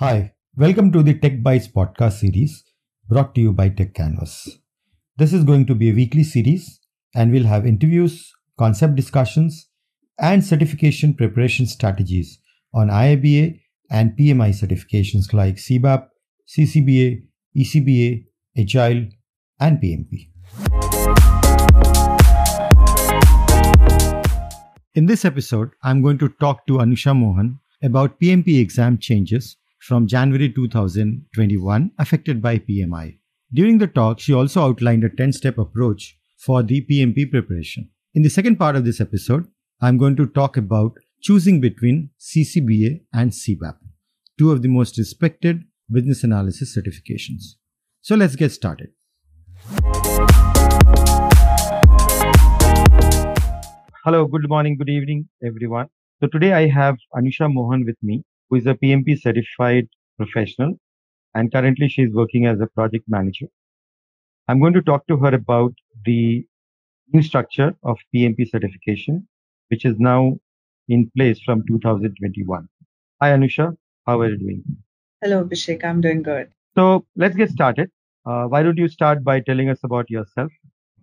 Hi, welcome to the Tech Bytes podcast series brought to you by Techcanvass. This is going to be a weekly series and we'll have interviews, concept discussions, and certification preparation strategies on IIBA and PMI certifications like CBAP, CCBA, ECBA, Agile, and PMP. In this episode, I'm going to talk to Anusha Mohan about PMP exam changes from January 2021 affected by PMI. During the talk, she also outlined a 10 step approach for the PMP preparation. In the second part of this episode, I'm going to talk about choosing between CCBA and CBAP, two of the most respected business analysis certifications. So let's get started. Hello, good morning, good evening, everyone. So today I have Anusha Mohan with me who is a PMP certified professional and currently she is working as a project manager. I'm going to talk to her about the new structure of PMP certification, which is now in place from 2021. Hi, Anusha. How are you doing? Hello, Abhishek. I'm doing good. So let's get started. Uh, why don't you start by telling us about yourself?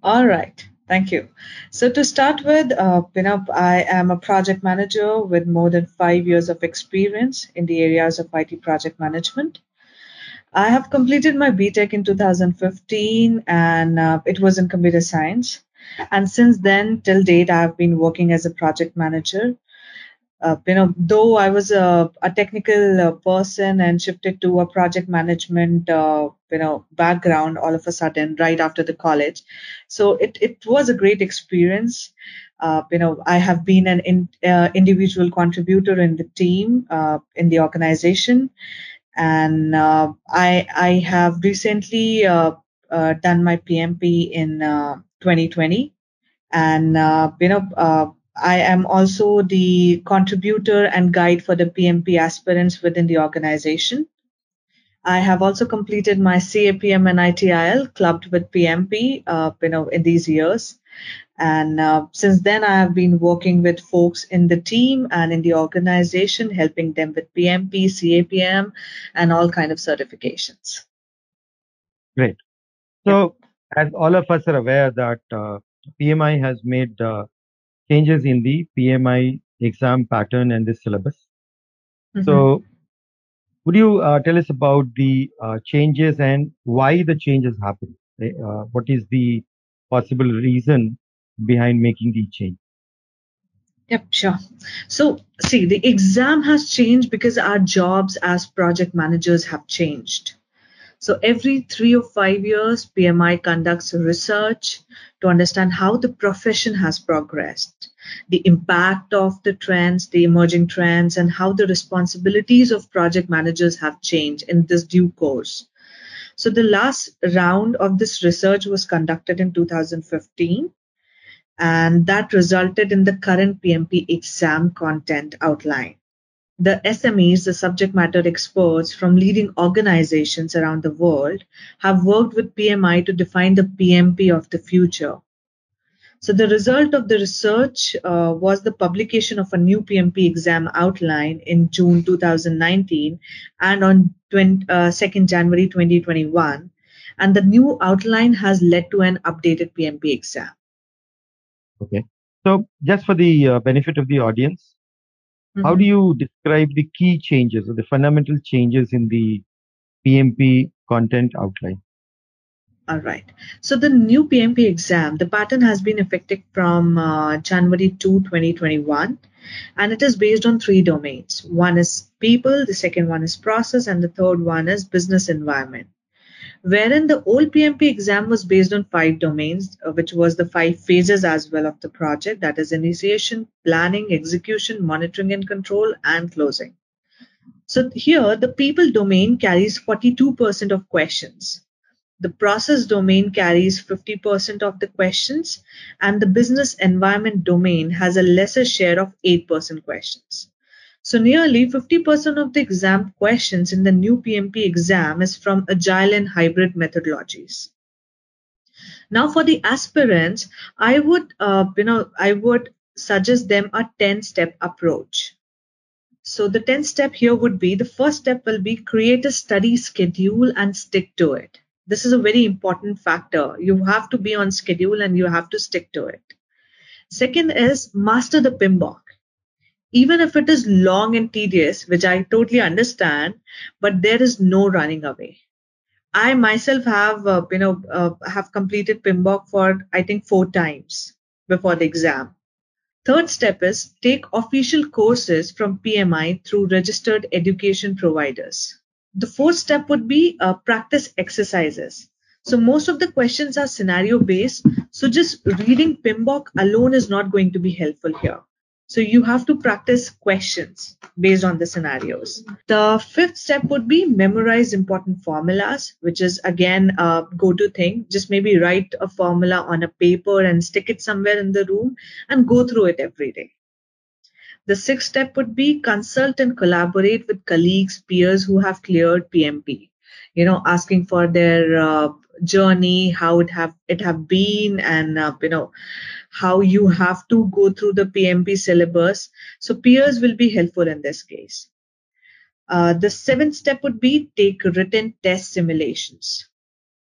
All right. Thank you. So to start with, uh, know, I am a project manager with more than five years of experience in the areas of IT project management. I have completed my BTech in 2015 and uh, it was in computer science. And since then, till date, I've been working as a project manager uh, you know, though I was a, a technical uh, person and shifted to a project management, uh, you know, background all of a sudden right after the college, so it it was a great experience. Uh, you know, I have been an in, uh, individual contributor in the team in the organization, and I I have recently done my PMP in 2020, and you know I am also the contributor and guide for the PMP aspirants within the organization. I have also completed my CAPM and ITIL clubbed with PMP, uh, you know, in these years. And uh, since then, I have been working with folks in the team and in the organization, helping them with PMP, CAPM, and all kind of certifications. Great. So, yeah. as all of us are aware that uh, PMI has made uh, changes in the PMI exam pattern and the syllabus. Mm-hmm. So, would you uh, tell us about the uh, changes and why the changes happen? Uh, what is the possible reason behind making the change? Yep, sure. So, see, the exam has changed because our jobs as project managers have changed. So every three or five years, PMI conducts research to understand how the profession has progressed, the impact of the trends, the emerging trends, and how the responsibilities of project managers have changed in this due course. So the last round of this research was conducted in 2015 and that resulted in the current PMP exam content outline the SMEs, the subject matter experts from leading organizations around the world, have worked with PMI to define the PMP of the future. So the result of the research uh, was the publication of a new PMP exam outline in June 2019 and on 20, uh, 2nd January 2021. And the new outline has led to an updated PMP exam. Okay. So just for the uh, benefit of the audience, Mm-hmm. How do you describe the key changes or the fundamental changes in the PMP content outline? All right. So the new PMP exam, the pattern has been effective from uh, January 2, 2021, and it is based on three domains. One is people, the second one is process, and the third one is business environment wherein the old PMP exam was based on five domains, uh, which was the five phases as well of the project that is initiation, planning, execution, monitoring and control, and closing. So here, the people domain carries 42% of questions. The process domain carries 50% of the questions, and the business environment domain has a lesser share of 8% questions. So nearly 50% of the exam questions in the new PMP exam is from agile and hybrid methodologies. Now for the aspirants, I would, uh, you know, I would suggest them a 10 step approach. So the 10th step here would be the first step will be create a study schedule and stick to it. This is a very important factor. You have to be on schedule and you have to stick to it. Second is master the PMBOK. Even if it is long and tedious, which I totally understand, but there is no running away. I myself have, uh, you know, uh, have completed PMBOK for I think four times before the exam. Third step is take official courses from PMI through registered education providers. The fourth step would be uh, practice exercises. So most of the questions are scenario based. So just reading PMBOK alone is not going to be helpful here. So you have to practice questions based on the scenarios. The fifth step would be memorize important formulas, which is again a go to thing. Just maybe write a formula on a paper and stick it somewhere in the room and go through it every day. The sixth step would be consult and collaborate with colleagues, peers who have cleared PMP. You know, asking for their uh, journey, how it have it have been, and uh, you know, how you have to go through the PMP syllabus. So peers will be helpful in this case. Uh, the seventh step would be take written test simulations.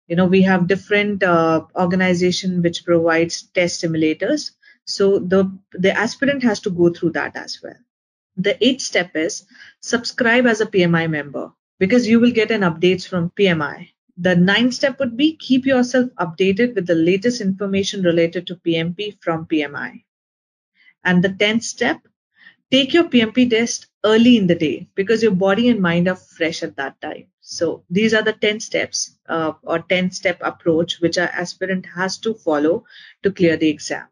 You know, we have different uh, organization which provides test simulators. So the, the aspirant has to go through that as well. The eighth step is subscribe as a PMI member because you will get an updates from PMI. The ninth step would be keep yourself updated with the latest information related to PMP from PMI. And the 10th step, take your PMP test early in the day because your body and mind are fresh at that time. So these are the 10 steps uh, or 10 step approach which our aspirant has to follow to clear the exam.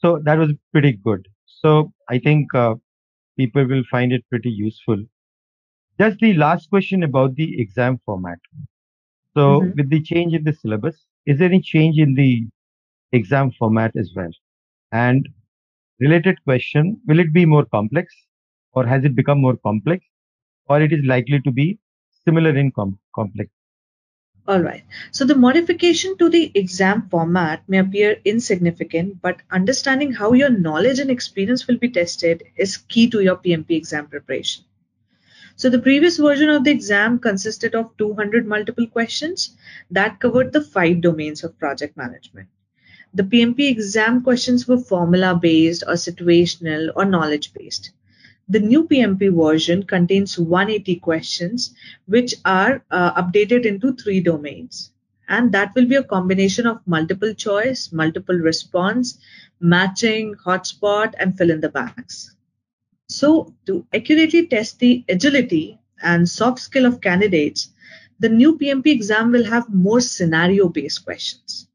So that was pretty good. So I think uh, people will find it pretty useful. Just the last question about the exam format. So mm-hmm. with the change in the syllabus, is there any change in the exam format as well? And related question, will it be more complex or has it become more complex or it is likely to be similar in com- complex? All right. So the modification to the exam format may appear insignificant, but understanding how your knowledge and experience will be tested is key to your PMP exam preparation. So the previous version of the exam consisted of 200 multiple questions that covered the five domains of project management. The PMP exam questions were formula based or situational or knowledge based. The new PMP version contains 180 questions which are uh, updated into three domains. And that will be a combination of multiple choice, multiple response, matching, hotspot, and fill in the blanks. So, to accurately test the agility and soft skill of candidates, the new PMP exam will have more scenario based questions.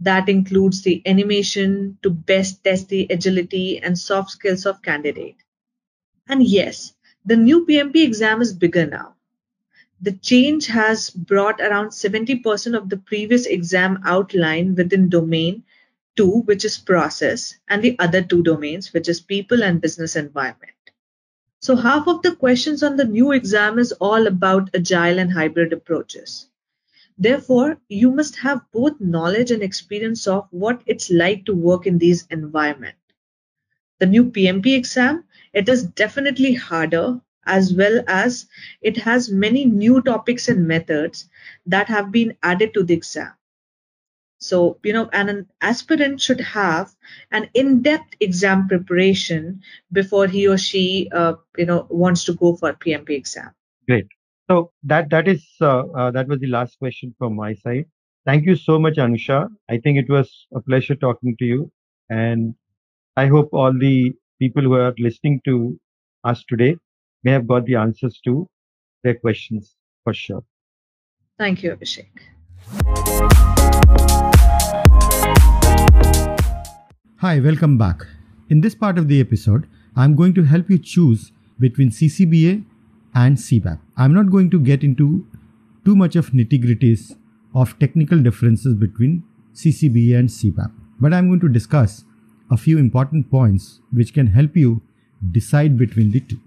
That includes the animation to best test the agility and soft skills of candidate. And yes, the new PMP exam is bigger now. The change has brought around 70% of the previous exam outline within domain two, which is process, and the other two domains, which is people and business environment. So half of the questions on the new exam is all about agile and hybrid approaches. Therefore, you must have both knowledge and experience of what it's like to work in these environments. The new PMP exam, it is definitely harder as well as it has many new topics and methods that have been added to the exam. So, you know, and an aspirant should have an in-depth exam preparation before he or she, uh, you know, wants to go for PMP exam. Great. So that that is uh, uh, that was the last question from my side. Thank you so much, Anusha. I think it was a pleasure talking to you, and I hope all the people who are listening to us today may have got the answers to their questions for sure. Thank you, Abhishek. Hi, welcome back. In this part of the episode, I'm going to help you choose between CCBA and CBAP. I'm not going to get into too much of nitty-gritties of technical differences between CCBA and CBAP, but I'm going to discuss a few important points which can help you decide between the two.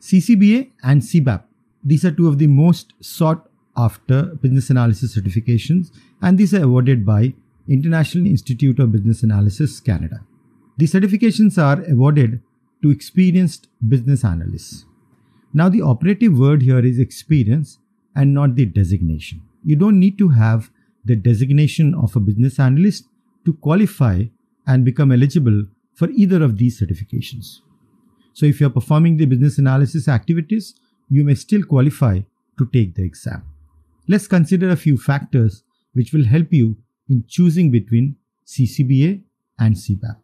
CCBA and CBAP. These are two of the most sought after business analysis certifications and these are awarded by International Institute of Business Analysis, Canada. The certifications are awarded to experienced business analysts. Now, the operative word here is experience and not the designation. You don't need to have the designation of a business analyst to qualify and become eligible for either of these certifications. So, if you're performing the business analysis activities, you may still qualify to take the exam. Let's consider a few factors which will help you in choosing between CCBA and CBAP.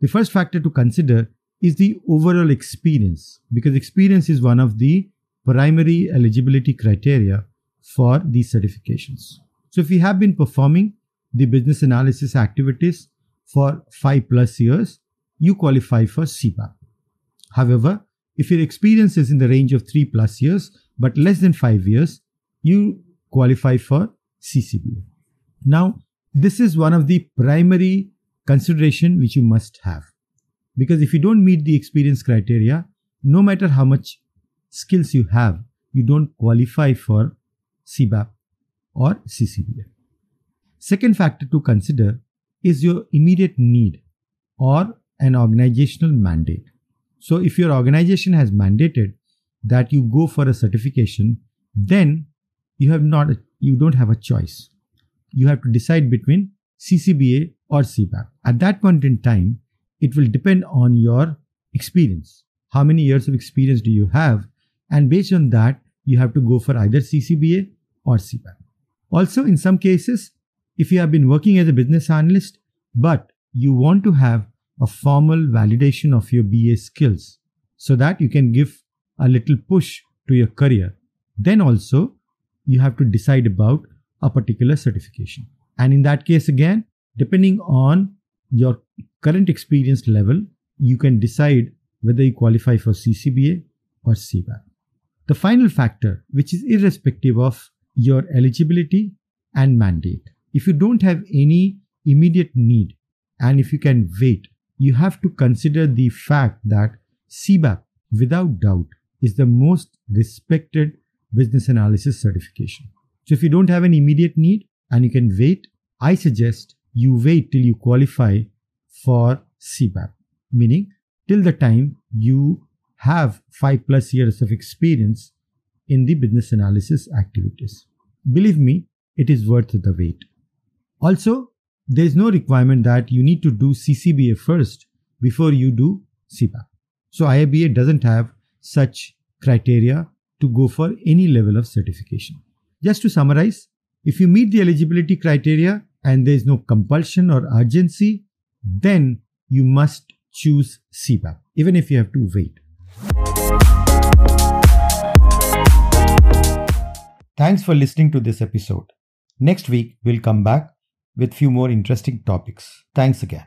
The first factor to consider is the overall experience because experience is one of the primary eligibility criteria for these certifications. So if you have been performing the business analysis activities for 5 plus years, you qualify for CBAP. However, if your experience is in the range of 3 plus years but less than 5 years, you qualify for CCBA. Now, this is one of the primary consideration which you must have. Because if you don't meet the experience criteria, no matter how much skills you have, you don't qualify for CBAP or CCBA. Second factor to consider is your immediate need or an organizational mandate. So if your organization has mandated that you go for a certification, then you have not you don't have a choice. You have to decide between CCBA or CBAP. At that point in time, it will depend on your experience. How many years of experience do you have? And based on that, you have to go for either CCBA or CBAP. Also, in some cases, if you have been working as a business analyst, but you want to have a formal validation of your BA skills so that you can give a little push to your career, then also you have to decide about a particular certification. And in that case, again, depending on your current experience level, you can decide whether you qualify for CCBA or CBAP. The final factor, which is irrespective of your eligibility and mandate. If you don't have any immediate need and if you can wait, you have to consider the fact that CBAP, without doubt, is the most respected business analysis certification. So if you don't have an immediate need and you can wait, I suggest you wait till you qualify for CBAP, meaning till the time you have five plus years of experience in the business analysis activities. Believe me, it is worth the wait. Also, there is no requirement that you need to do CCBA first before you do CBAP. So IIBA doesn't have such criteria to go for any level of certification. Just to summarize, if you meet the eligibility criteria and there is no compulsion or urgency, then you must choose CBAP, even if you have to wait. Thanks for listening to this episode. Next week, we'll come back with few more interesting topics. Thanks again.